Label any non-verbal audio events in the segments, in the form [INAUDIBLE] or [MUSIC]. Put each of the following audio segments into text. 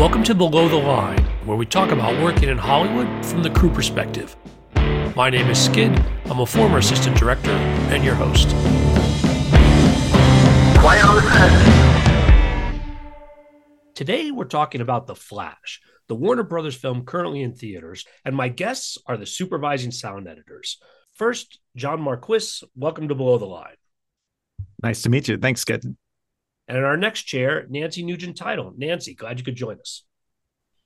Welcome to Below the Line, where we talk about working in Hollywood from the crew perspective. My name is Skid. I'm a former assistant director and your host. Quiet on the set. Today, we're talking about The Flash, the Warner Brothers film currently in theaters, and my guests are the supervising sound editors. First, John Marquis, welcome to Below the Line. Nice to meet you. Thanks, Skid. And in our next chair, Nancy Nugent Title. Nancy, glad you could join us.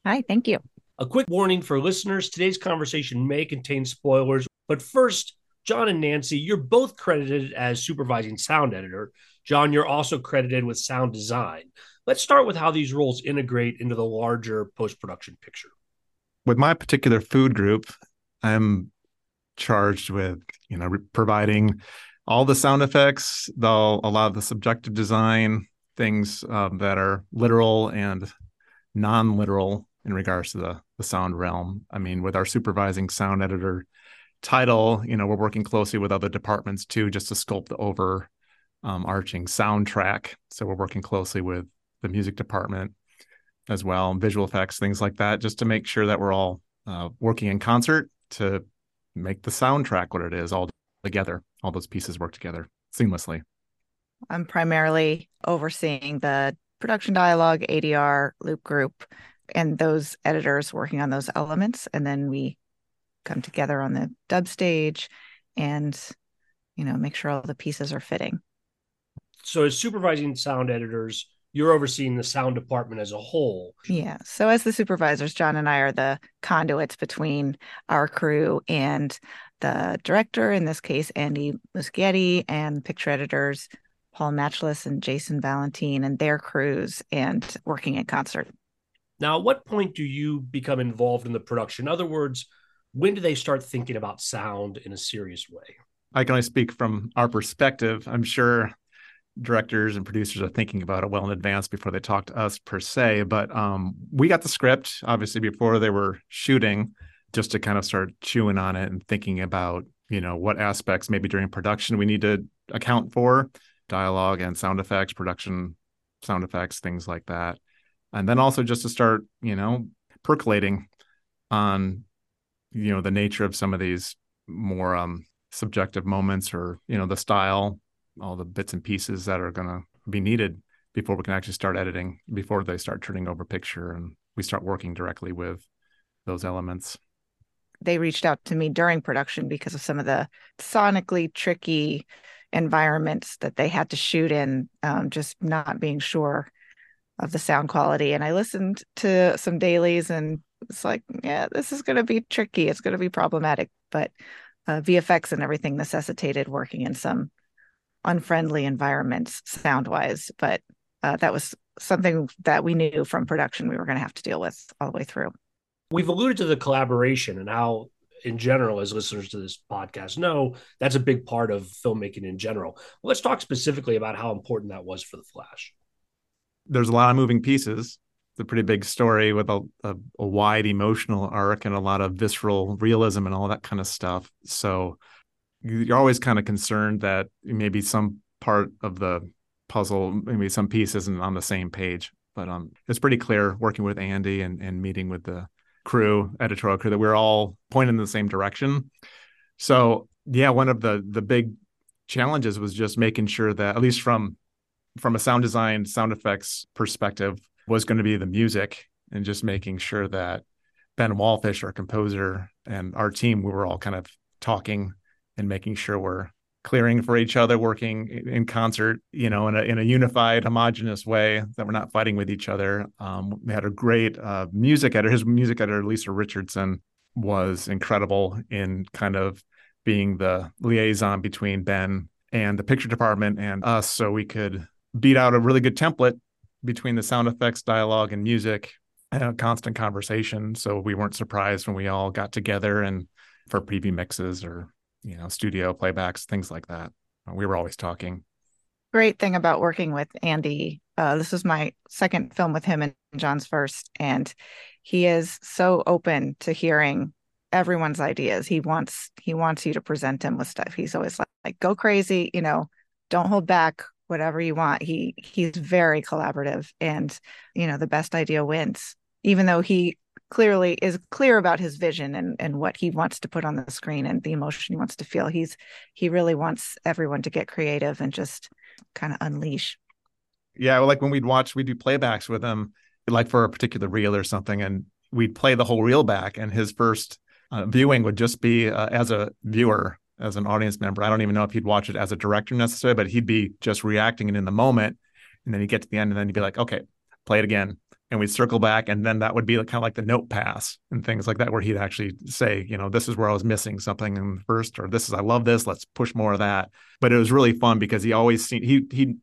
Hi, thank you. A quick warning for listeners today's conversation may contain spoilers, but first, John and Nancy, you're both credited as supervising sound editor. John, you're also credited with sound design. Let's start with how these roles integrate into the larger post production picture. With my particular food group, I'm charged with, you know, providing all the sound effects, though a lot of the subjective design, things um, that are literal and non-literal in regards to the the sound realm. I mean, with our supervising sound editor title, you know, we're working closely with other departments too, just to sculpt the over um, arching soundtrack. So we're working closely with the music department as well, visual effects, things like that, just to make sure that we're all uh, working in concert to make the soundtrack what it is all together. All those pieces work together seamlessly. I'm primarily overseeing the production dialogue, ADR, loop group, and those editors working on those elements. And then we come together on the dub stage and, you know, make sure all the pieces are fitting. So, as supervising sound editors, you're overseeing the sound department as a whole. Yeah. So, as the supervisors, John and I are the conduits between our crew and the director, in this case, Andy Muschietti, and picture editors, Paul Machliss and Jason Valentine, and their crews, and working in concert. Now, at what point do you become involved in the production? In other words, when do they start thinking about sound in a serious way? I can only speak from our perspective. I'm sure directors and producers are thinking about it well in advance before they talk to us per se. But um, we got the script obviously before they were shooting, just to kind of start chewing on it and thinking about you know what aspects maybe during production we need to account for, dialogue and sound effects, production sound effects, things like that. And then also just to start you know percolating on you know the nature of some of these more um subjective moments or you know the style all the bits and pieces that are going to be needed before we can actually start editing before they start turning over picture and we start working directly with those elements. They reached out to me during production because of some of the sonically tricky environments that they had to shoot in um, just not being sure of the sound quality. And I listened to some dailies and it's like, yeah, this is going to be tricky. It's going to be problematic. But uh, VFX and everything necessitated working in some unfriendly environments sound wise. But uh, that was something that we knew from production we were going to have to deal with all the way through. We've alluded to the collaboration and how in general, as listeners to this podcast know, that's a big part of filmmaking in general. Let's talk specifically about how important that was for The Flash there's a lot of moving pieces. It's a pretty big story with a, a, a wide emotional arc and a lot of visceral realism and all that kind of stuff. So you're always kind of concerned that maybe some part of the puzzle, maybe some piece isn't on the same page. But um, it's pretty clear working with Andy and, and meeting with the crew, editorial crew, that we're all pointing in the same direction. So yeah, one of the the big challenges was just making sure that at least from from a sound design, sound effects perspective was going to be the music and just making sure that Ben Wallfisch, our composer, and our team, we were all kind of talking and making sure we're clearing for each other, working in concert, you know, in a in a unified, homogenous way that we're not fighting with each other. Um, we had a great uh, music editor. His music editor, Lisa Richardson, was incredible in kind of being the liaison between Ben and the picture department and us, so we could beat out a really good template between the sound effects, dialogue, and music, and a constant conversation. So we weren't surprised when we all got together and for preview mixes or you know studio playbacks, things like that. We were always talking. Great thing about working with Andy. Uh, this was my second film with him and John's first, and he is so open to hearing everyone's ideas. He wants he wants you to present him with stuff. He's always like, like go crazy, you know, don't hold back whatever you want. He he's very collaborative and you know the best idea wins. even though he clearly is clear about his vision and and what he wants to put on the screen and the emotion he wants to feel he's he really wants everyone to get creative and just kind of unleash Yeah, well, like when we'd watch, we'd do playbacks with him, like for a particular reel or something, and we'd play the whole reel back. And his first uh, viewing would just be uh, as a viewer, as an audience member. I don't even know if he'd watch it as a director necessarily, but he'd be just reacting and in the moment. And then he'd get to the end, and then he'd be like, "Okay, play it again." And we'd circle back, and then that would be kind of like the note pass and things like that, where he'd actually say, you know, this is where I was missing something in the first, or this is I love this. Let's push more of that. But it was really fun because he always seen he he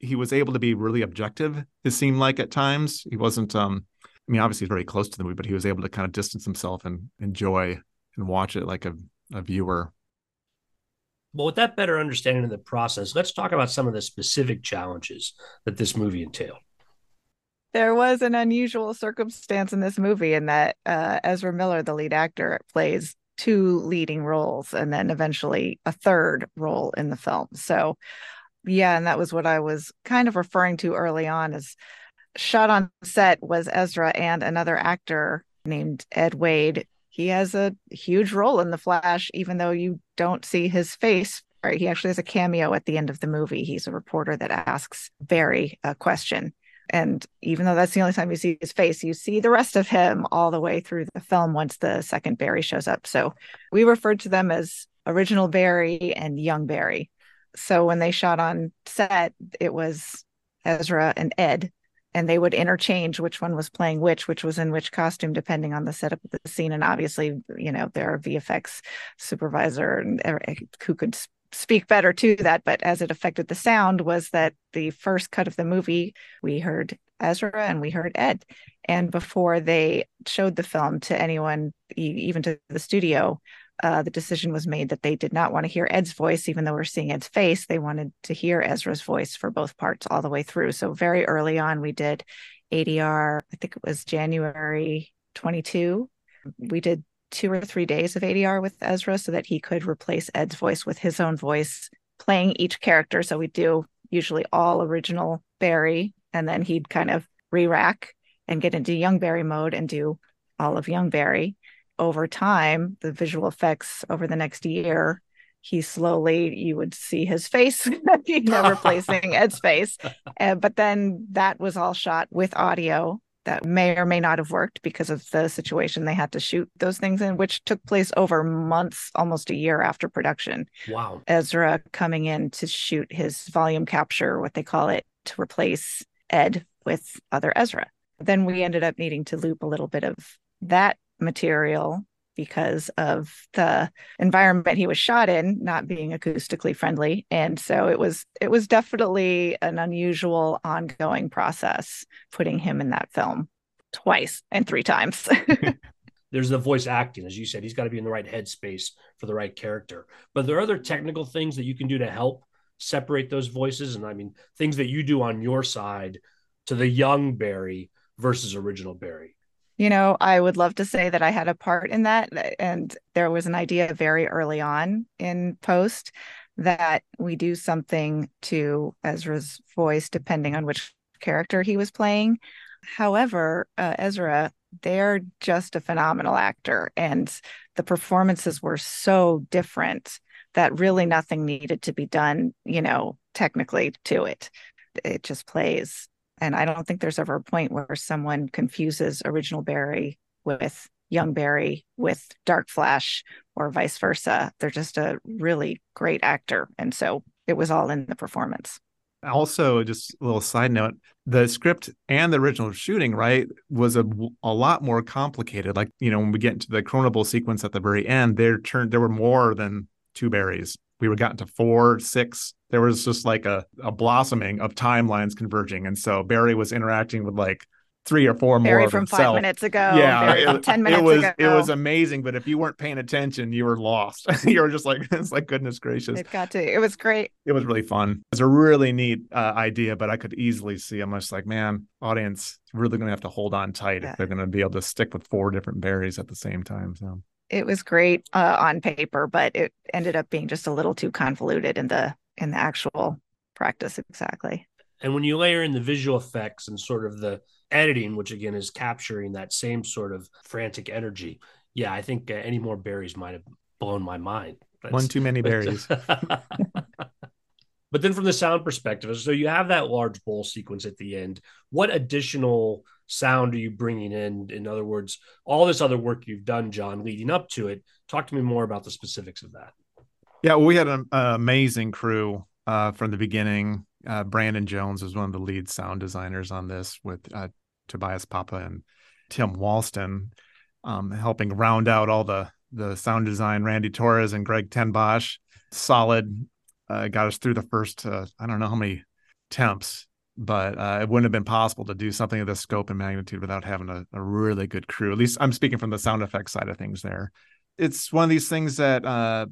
he was able to be really objective it seemed like at times he wasn't um i mean obviously he's very close to the movie but he was able to kind of distance himself and enjoy and watch it like a, a viewer Well, with that better understanding of the process, let's talk about some of the specific challenges that this movie entailed. There was an unusual circumstance in this movie in that uh, Ezra Miller, the lead actor, plays two leading roles and then eventually a third role in the film. So, yeah, and that was what I was kind of referring to early on as shot on set was Ezra and another actor named Ed Wade. He has a huge role in The Flash, even though you don't see his face. Right? He actually has a cameo at the end of the movie. He's a reporter that asks Barry a question. And even though that's the only time you see his face, you see the rest of him all the way through the film once the second Barry shows up. So we referred to them as original Barry and young Barry. So when they shot on set, it was Ezra and Ed, and they would interchange which one was playing which, which was in which costume, depending on the setup of the scene. And obviously, you know, their VFX supervisor and who could speak better to that. But as it affected the sound, was that the first cut of the movie, we heard Ezra and we heard Ed. And before they showed the film to anyone, even to the studio, uh, the decision was made that they did not want to hear Ed's voice, even though we're seeing Ed's face. They wanted to hear Ezra's voice for both parts all the way through. So very early on, we did ADR. I think it was January 22. We did two or three days of ADR with Ezra so that he could replace Ed's voice with his own voice, playing each character. So we do usually all original Barry, and then he'd kind of re-rack and get into young Barry mode and do all of young Barry over time, the visual effects over the next year, he slowly, you would see his face, [LAUGHS] you know, [LAUGHS] replacing Ed's face. Uh, but then that was all shot with audio that may or may not have worked because of the situation they had to shoot those things in, which took place over months, almost a year after production. Wow. Ezra coming in to shoot his volume capture, what they call it, to replace Ed with other Ezra. Then we ended up needing to loop a little bit of that material because of the environment he was shot in not being acoustically friendly and so it was it was definitely an unusual ongoing process putting him in that film twice and three times [LAUGHS] [LAUGHS] There's the voice acting, as you said, he's got to be in the right headspace for the right character. But there are other technical things that you can do to help separate those voices. And I mean, things that you do on your side to the young Barry versus original Barry. You know, I would love to say that I had a part in that. And there was an idea very early on in post that we do something to Ezra's voice, depending on which character he was playing. However, uh, Ezra, they're just a phenomenal actor. And the performances were so different that really nothing needed to be done, you know, technically to it. It just plays and I don't think there's ever a point where someone confuses original Barry with young Barry with Dark Flash or vice versa. They're just a really great actor. And so it was all in the performance. Also, just a little side note: the script and the original shooting, right, was a, a lot more complicated. Like you know, when we get into the chronobowl sequence at the very end, there turned there were more than two Barrys. We were gotten to four, six. There was just like a, a blossoming of timelines converging, and so Barry was interacting with like three or four Barry more from of five minutes ago. yeah, it, ten minutes it was ago. it was amazing. But if you weren't paying attention, you were lost. [LAUGHS] you were just like, [LAUGHS] it's like goodness gracious. It got to. It was great. it was really fun. It was a really neat uh, idea, but I could easily see. I'm just like, man, audience really going to have to hold on tight Yeah. if they're going to be able to stick with four different Barrys at the same time. So It was great uh, on paper, but it ended up being just a little too convoluted in the in the actual practice. Exactly. And when you layer in the visual effects and sort of the editing, which again is capturing that same sort of frantic energy, yeah, I think uh, any more Barrys might have blown my mind. That's, One too many [LAUGHS] Barrys. [LAUGHS] but then from the sound perspective, so you have that large bowl sequence at the end. What additional sound are you bringing in? In other words, all this other work you've done, John, leading up to it. Talk to me more about the specifics of that. Yeah, well, we had an uh, amazing crew uh, from the beginning. Uh, Brandon Jones was one of the lead sound designers on this with uh, Tobias Poppe and Tim Walston um, helping round out all the the sound design. Randy Torres and Greg Tenbosch, solid, uh, got us through the first I don't know how many temps, but it wouldn't have been possible to do something of this scope and magnitude without having a, a, really good crew. At least I'm speaking from the sound effects side of things. There, it's one of these things that uh,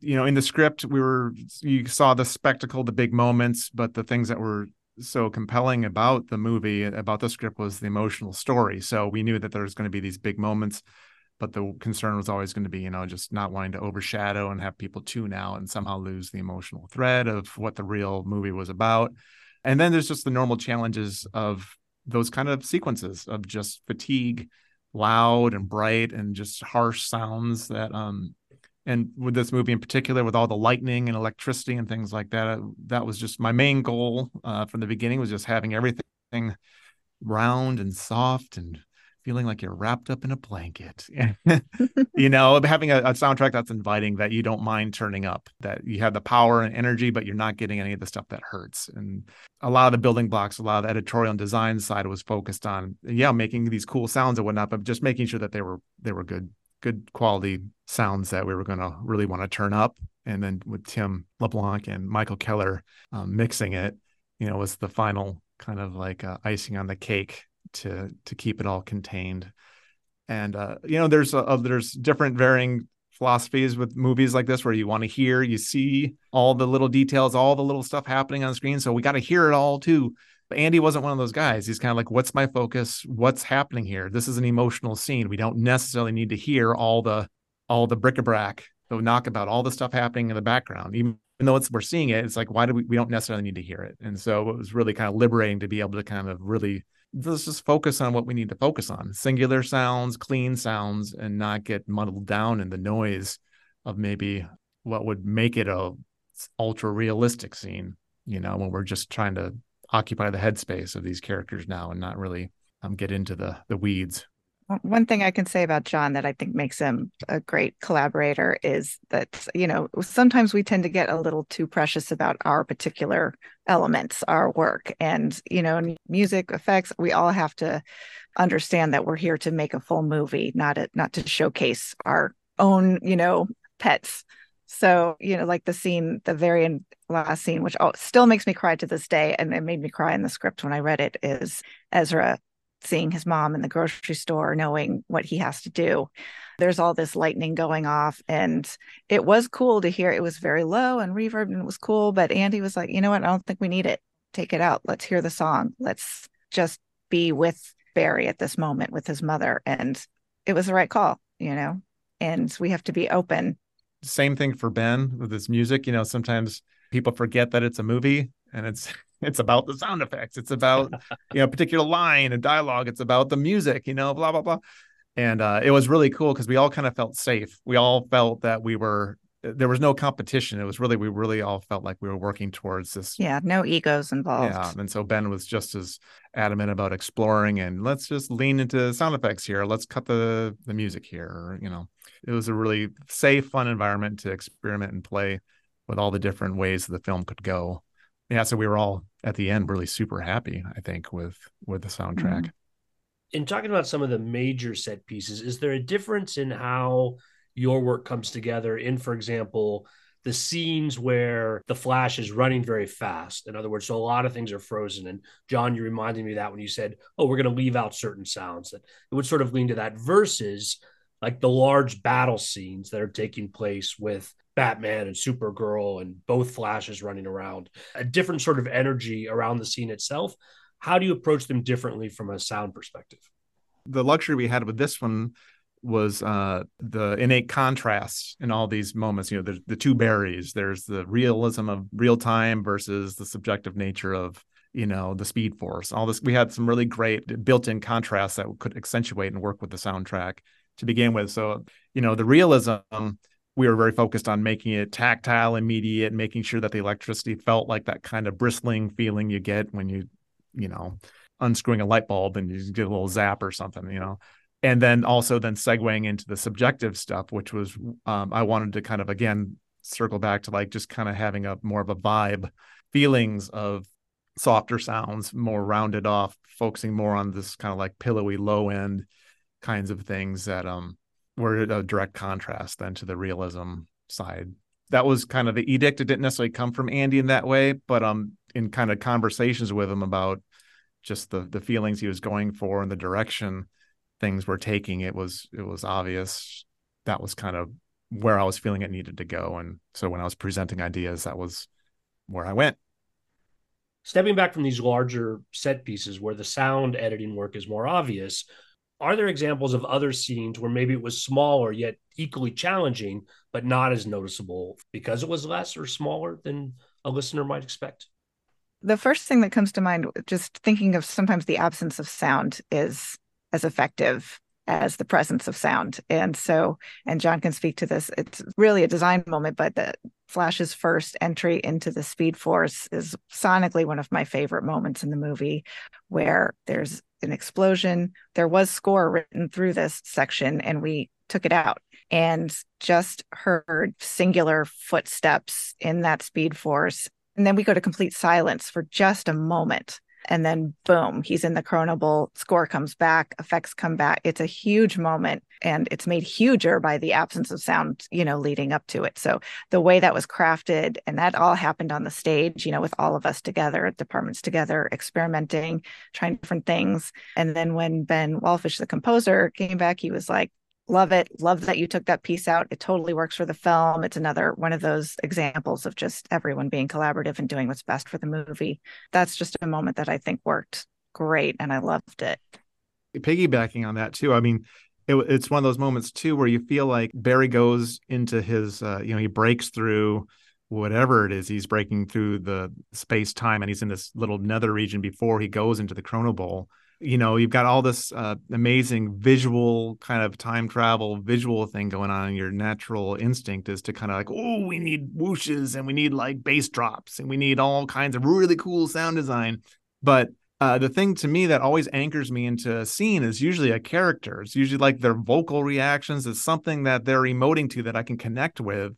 you know in the script we were you saw the spectacle, the big moments, but the things that were so compelling about the movie about the script was the emotional story. So we knew that there was going to be these big moments but the concern was always going to be you know just not wanting to overshadow and have people tune out and somehow lose the emotional thread of what the real movie was about. And then there's just the normal challenges of those kind of sequences of just fatigue loud and bright and just harsh sounds that um and with this movie in particular with all the lightning and electricity and things like that that was just my main goal uh, from the beginning was just having everything round and soft and feeling like you're wrapped up in a blanket. [LAUGHS] [LAUGHS] You know having a, a, soundtrack that's inviting that you don't mind turning up that you have the power and energy but you're not getting any of the stuff that hurts. And a lot of the building blocks a lot of the editorial and design side was focused on yeah making these cool sounds and whatnot but just making sure that they were they were good good quality sounds that we were going to really want to turn up. And then with Tim LeBlanc and Michael Keller um, mixing it, you know, was the final kind of like uh, icing on the cake to to keep it all contained. And uh, you know, there's a, there's different varying philosophies with movies like this where you want to hear, you see all the little details, all the little stuff happening on the screen. So we got to hear it all too. But Andy wasn't one of those guys. He's kind of like, what's my focus? What's happening here? This is an emotional scene. We don't necessarily need to hear all the all the bric-a-brac, the knockabout, all the stuff happening in the background. Even though it's we're seeing it, it's like, why do we we don't necessarily need to hear it? And so it was really kind of liberating to be able to kind of really let's just focus on what we need to focus on. Singular sounds, clean sounds, and not get muddled down in the noise of maybe what would make it a ultra realistic scene, you know, when we're just trying to occupy the headspace of these characters now and not really um, get into the the weeds. One thing I can say about John that I think makes him a great collaborator is that, you know, sometimes we tend to get a little too precious about our particular elements, our work. And, you know, music effects, we all have to understand that we're here to make a full movie, not a, not to showcase our own, you know, pets. So, you know, like the scene, the very last scene, which still makes me cry to this day, and it made me cry in the script when I read it, is Ezra seeing his mom in the grocery store, knowing what he has to do. There's all this lightning going off, and it was cool to hear. It was very low and reverb, and it was cool. But Andy was like, you know what? I don't think we need it. Take it out. Let's hear the song. Let's just be with Barry at this moment with his mother. And it was the right call, you know, and we have to be open. Same thing for Ben with his music. You know, sometimes people forget that it's a movie and it's [LAUGHS] it's about the sound effects. It's about [LAUGHS] you know particular line and dialogue. It's about the music you know blah blah blah. And uh, it was really cool because we all kind of felt safe. We all felt that we were there was no competition it was really we really all felt like we were working towards this yeah no egos involved yeah and so ben was just as adamant about exploring and let's just lean into sound effects here let's cut the the music here or, you know it was a really safe fun environment to experiment and play with all the different ways the film could go. Yeah, so we were all at the end really super happy, I think, with with the soundtrack. Mm-hmm. In talking about some of the major set pieces, is there a difference in how your work comes together in, for example, the scenes where the flash is running very fast. In other words, so a lot of things are frozen. And John, you reminded me of that when you said, "Oh, we're going to leave out certain sounds." That it would sort of lean to that versus like the large battle scenes that are taking place with Batman and Supergirl and both Flashes running around, a different sort of energy around the scene itself. How do you approach them differently from a sound perspective? The luxury we had with this one was uh, the innate contrast in all these moments. You know, the, the two Barrys. There's the realism of real time versus the subjective nature of you know, the Speed Force, all this. We had some really great built-in contrasts that could accentuate and work with the soundtrack to begin with. So, you know, the realism we were very focused on making it tactile, immediate, making sure that the electricity felt like that kind of bristling feeling you get when you, you know, unscrewing a light bulb and you get a little zap or something, you know. And then also then segueing into the subjective stuff, which was um, I wanted to kind of again circle back to like just kind of having a more of a vibe, feelings of softer sounds, more rounded off, focusing more on this kind of like pillowy low end kinds of things that um were a direct contrast then to the realism side. That was kind of the edict. It didn't necessarily come from Andy in that way, but um, in kind of conversations with him about just the the feelings he was going for and the direction things were taking, it was it was obvious that was kind of where I was feeling it needed to go. And so when I was presenting ideas, that was where I went. Stepping back from these larger set pieces where the sound editing work is more obvious, are there examples of other scenes where maybe it was smaller yet equally challenging but not as noticeable because it was less or smaller than a listener might expect the first thing that comes to mind just thinking of sometimes the absence of sound is as effective as the presence of sound and so and john can speak to this it's really a design moment but the flash's first entry into the speed force is sonically one of my favorite moments in the movie where there's an explosion. There was score written through this section, and we took it out and just heard singular footsteps in that speed force. And then we go to complete silence for just a moment and then boom he's in the chronobowl score comes back effects come back. It's a huge moment and it's made huger by the absence of sound you know leading up to it. So the way that was crafted and that all happened on the stage you know with all of us together departments together experimenting trying different things. And then when ben wallfisch the composer came back he was like love it. Love that you took that piece out. It totally works for the film. It's another one of those examples of just everyone being collaborative and doing what's best for the movie. That's just a moment that i think worked great and i loved it. Piggybacking on that too i mean it, it's one of those moments too where you feel like barry goes into his uh, you know he breaks through whatever it is he's breaking through the space time and he's in this little nether region before he goes into the chrono bowl you know you've got all this uh, amazing visual kind of time travel visual thing going on and your natural instinct is to kind of like oh we need whooshes and we need like bass drops and we need all kinds of really cool sound design. But uh, the thing to me that always anchors me into a scene is usually a character. It's usually like their vocal reactions is something that they're emoting to that i can connect with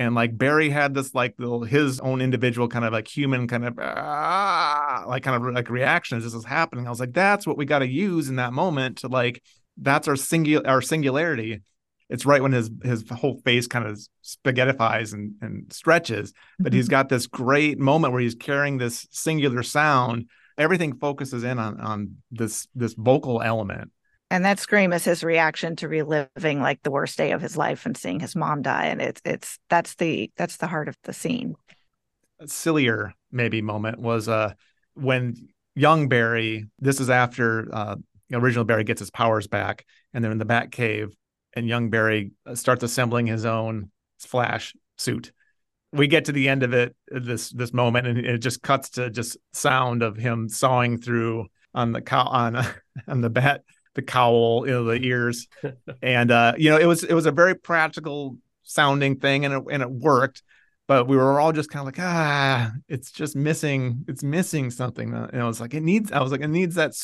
and like Barry had this like little his own individual kind of like human kind of ah, like kind of like reaction as this is happening. I was like, that's what we got to use in that moment to like that's our singular our singularity. It's right when his his whole face kind of spaghettifies and and stretches, but he's [LAUGHS] got this great moment where he's carrying this singular sound. Everything focuses in on on this this vocal element and that scream is his reaction to reliving like the worst day of his life and seeing his mom die and it's it's that's the that's the heart of the scene. A sillier maybe moment was uh when young barry this is after uh original barry gets his powers back and they're in the bat cave and young barry uh, starts assembling his own flash suit. We get to the end of it this this moment and it just cuts to just sound of him sawing through on the cow on [LAUGHS] on the bat the cowl, you know, the [LAUGHS] ears, and uh, you know, it was it was a very practical sounding thing, and it and it worked. But we were all just kind of like, ah, it's just missing, it's missing something. And I was like, it needs. I was like, it needs that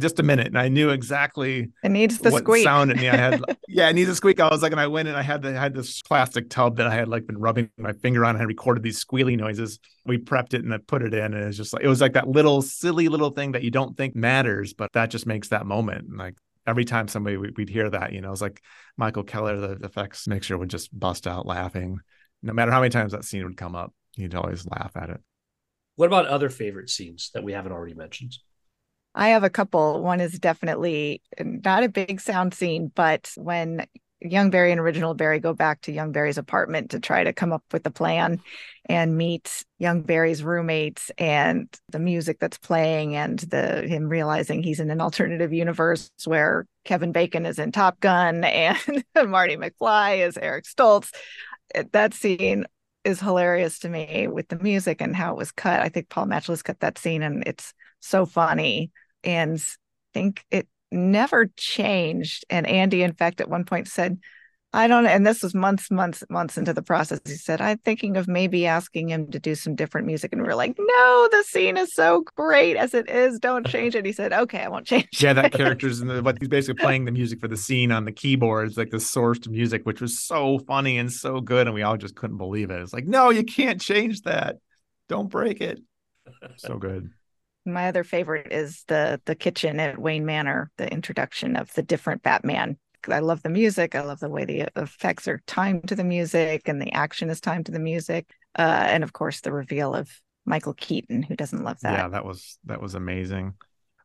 just a minute, and I knew exactly it needs the what squeak. sound in me. I had, [LAUGHS] yeah, it needs a squeak. I was like, and I went and I had the I had this plastic tub that I had like been rubbing my finger on. and I recorded these squealy noises. We prepped it and I put it in, and it was just like it was like that little silly little thing that you don't think matters, but that just makes that moment. And like every time somebody we'd hear that, you know, it's like Michael Keller, the effects mixer would just bust out laughing. No matter how many times that scene would come up, he'd always laugh at it. What about other favorite scenes that we haven't already mentioned? I have a couple. One is definitely not a big sound scene, but when young Barry and original Barry go back to young Barry's apartment to try to come up with a plan and meet young Barry's roommates and the music that's playing and the him realizing he's in an alternative universe where Kevin Bacon is in Top Gun and [LAUGHS] Marty McFly is Eric Stoltz. That scene is hilarious to me with the music and how it was cut. I think Paul Machliss cut that scene and it's so funny. And I think it never changed. And Andy, in fact, at one point said, I don't, know. and this was months, months, months into the process. He said, I'm thinking of maybe asking him to do some different music. And we are like, no, the scene is so great as it is. Don't [LAUGHS] change it. He said, okay, I won't change Yeah, that character's in the, what he's basically playing the [LAUGHS] music for the scene on the keyboards, like the sourced music, which was so funny and so good. And we all just couldn't believe it. It's like, no, you can't change that. Don't break it. So good. My other favorite is the the kitchen at Wayne Manor, the introduction of the different Batman I love the music. I love the way the effects are timed to the music and the action is timed to the music. Uh, and of course, the reveal of Michael Keaton, who doesn't love that. Yeah, that was that was amazing.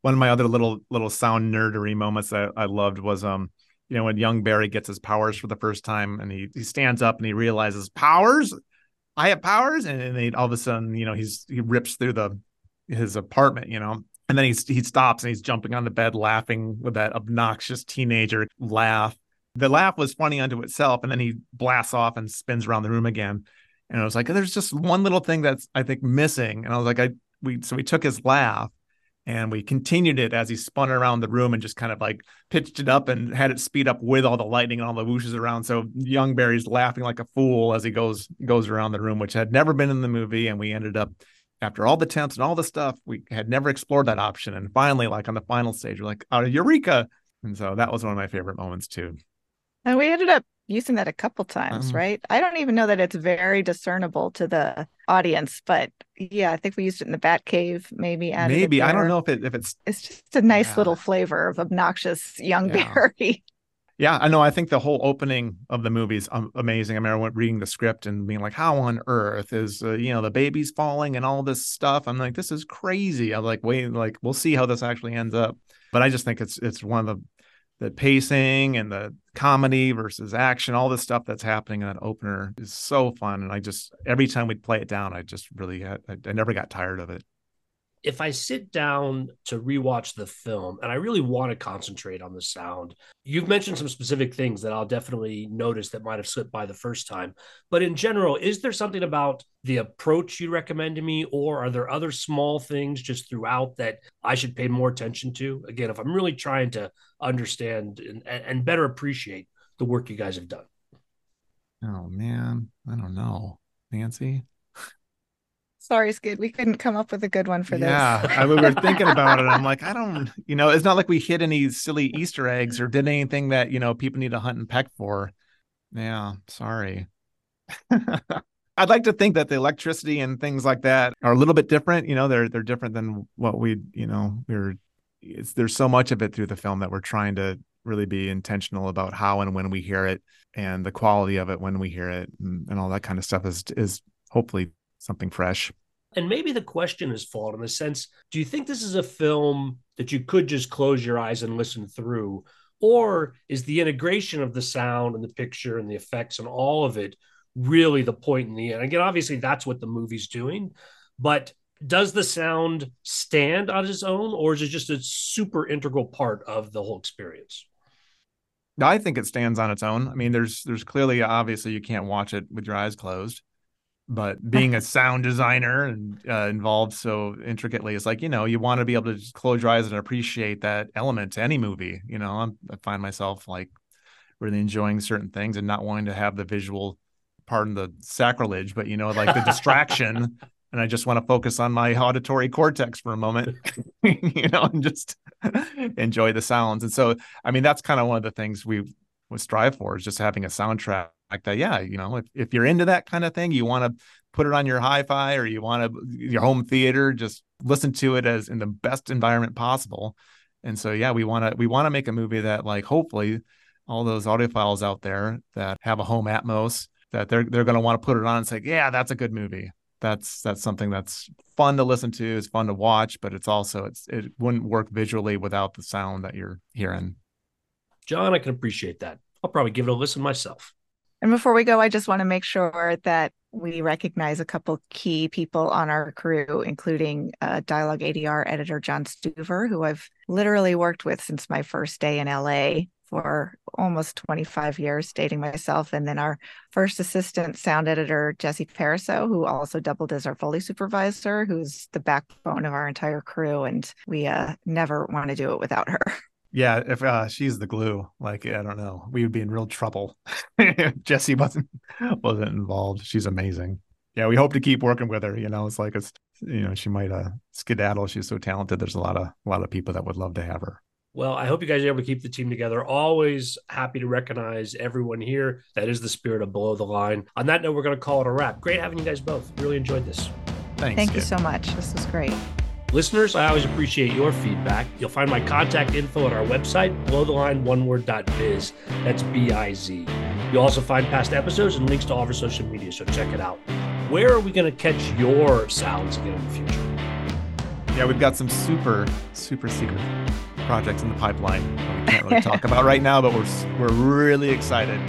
One of my other little little sound nerdery moments that I loved was um, you know, when young Barry gets his powers for the first time and he he stands up and he realizes powers, I have powers, and then all of a sudden, you know, he's he rips through the his apartment, you know, and then he's he stops and he's jumping on the bed laughing with that obnoxious teenager laugh. The laugh was funny unto itself, and then he blasts off and spins around the room again. And I was like, there's just one little thing that's I think missing. And I was like, I we so we took his laugh and we continued it as he spun around the room and just kind of like pitched it up and had it speed up with all the lightning and all the whooshes around. So young Barry's laughing like a fool as he goes goes around the room, which had never been in the movie, and we ended up after all the temps and all the stuff, we had never explored that option. And finally, like on the final stage, we're like, oh, Eureka. And so that was one of my favorite moments too. And we ended up using that a couple times, um, right? I don't even know that it's very discernible to the audience, but yeah, I think we used it in the Bat Cave, maybe. Maybe I don't know if it if it's it's just a nice yeah. little flavor of obnoxious young yeah. Barry. Yeah, I know. I think the whole opening of the movie is amazing. I remember reading the script and being like, "How on earth is uh, you know the baby's falling and all this stuff?" I'm like, "This is crazy." I'm like, "Wait, like we'll see how this actually ends up." But I just think it's it's one of the the pacing and the comedy versus action, all this stuff that's happening in that opener is so fun. And I just every time we'd play it down, I just really had, I, I never got tired of it if I sit down to rewatch the film and I really want to concentrate on the sound, you've mentioned some specific things that I'll definitely notice that might have slipped by the first time. But in general, is there something about the approach you recommend to me, or are there other small things just throughout that I should pay more attention to? Again, if I'm really trying to understand and, and better appreciate the work you guys have done. Oh, man. I don't know. Nancy? Sorry, Skid. We couldn't come up with a good one for this. Yeah, [LAUGHS] I, we were thinking about it. I'm like, I don't, you know, it's not like we hit any silly Easter eggs or did anything that you know people need to hunt and peck for. Yeah, sorry. [LAUGHS] I'd like to think that the electricity and things like that are a little bit different. You know, they're they're different than what we, you know, we're. It's, there's so much of it through the film that we're trying to really be intentional about how and when we hear it and the quality of it when we hear it and, and all that kind of stuff is is hopefully something fresh. And maybe the question is flawed in the sense do you think this is a film that you could just close your eyes and listen through? Or is the integration of the sound and the picture and the effects and all of it really the point in the end? Again, obviously, that's what the movie's doing. But does the sound stand on its own, or is it just a super integral part of the whole experience? I think it stands on its own. I mean, there's there's clearly obviously you can't watch it with your eyes closed but being a sound designer and uh, involved so intricately it's like you know you want to be able to just close your eyes and appreciate that element to any movie you know? I'm, i find myself like really enjoying certain things and not wanting to have the visual pardon the sacrilege but you know like the distraction [LAUGHS] and i just want to focus on my auditory cortex for a moment [LAUGHS] you know and just [LAUGHS] enjoy the sounds and so i mean that's kind of one of the things we would strive for is just having a soundtrack like that yeah you know if, if you're into that kind of thing you want to put it on your hi-fi or you want to your home theater just listen to it as in the best environment possible. And so yeah we want to we want to make a movie that like hopefully all those audiophiles out there that have a home atmos that they're they're going to want to put it on and say yeah that's a good movie. That's that's something that's fun to listen to it's fun to watch but it's also it's it wouldn't work visually without the sound that you're hearing. John i can appreciate that. I'll probably give it a listen myself and before we go, I just want to make sure that we recognize a couple key people on our crew, including uh, Dialogue ADR editor John Stuver, who I've literally worked with since my first day in LA for almost 25 years, dating myself. And then our first assistant sound editor, Jesse Pariso, who also doubled as our Foley supervisor, who's the backbone of our entire crew. And we uh, never want to do it without her. [LAUGHS] Yeah, if uh, she's the glue, like I don't know, we would be in real trouble. [LAUGHS] if Jesse wasn't wasn't involved. She's amazing. Yeah, we hope to keep working with her. You know, it's like it's you know she might uh skedaddle. She's so talented. There's a lot of a lot of people that would love to have her. Well, I hope you guys are able to keep the team together. Always happy to recognize everyone here. That is the spirit of below the line. On that note, we're going to call it a wrap. Great having you guys both. Really enjoyed this. Thanks. Thank you so much. This was great. Listeners, I always appreciate your feedback. You'll find my contact info at our website, below the line one word.biz. That's B I Z. You'll also find past episodes and links to all of our social media, so check it out. Where are we going to catch your sounds again in the future? Yeah, we've got some super super secret projects in the pipeline that we can't really talk about right now, but we're we're really excited.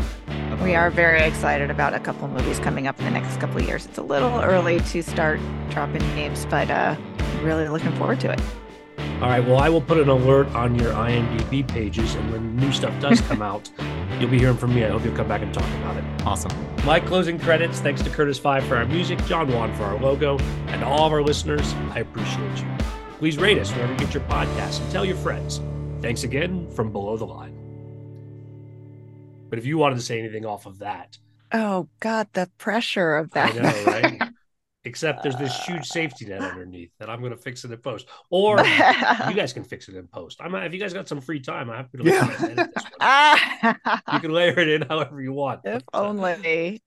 We are very excited about a couple movies coming up in the next couple of years. It's a little early to start dropping names, but uh, really looking forward to it. All right. Well, I will put an alert on your IMDb pages, and when new stuff does [LAUGHS] come out, you'll be hearing from me. I hope you'll come back and talk about it. awesome. My closing credits thanks to Curtis Five for our music, John Wan for our logo, and all of our listeners. I appreciate you. Please rate us wherever you get your podcasts and tell your friends. Thanks again from below the line. But if you wanted to say anything off of that, Oh God, the pressure of that. I know, right? [LAUGHS] Except there's this huge safety net underneath that I'm going to fix it in post, or [LAUGHS] you guys can fix it in post. I'm if you guys got some free time, I'm happy to let you edit this one. Ah, [LAUGHS] You can layer it in however you want. if but, uh, only.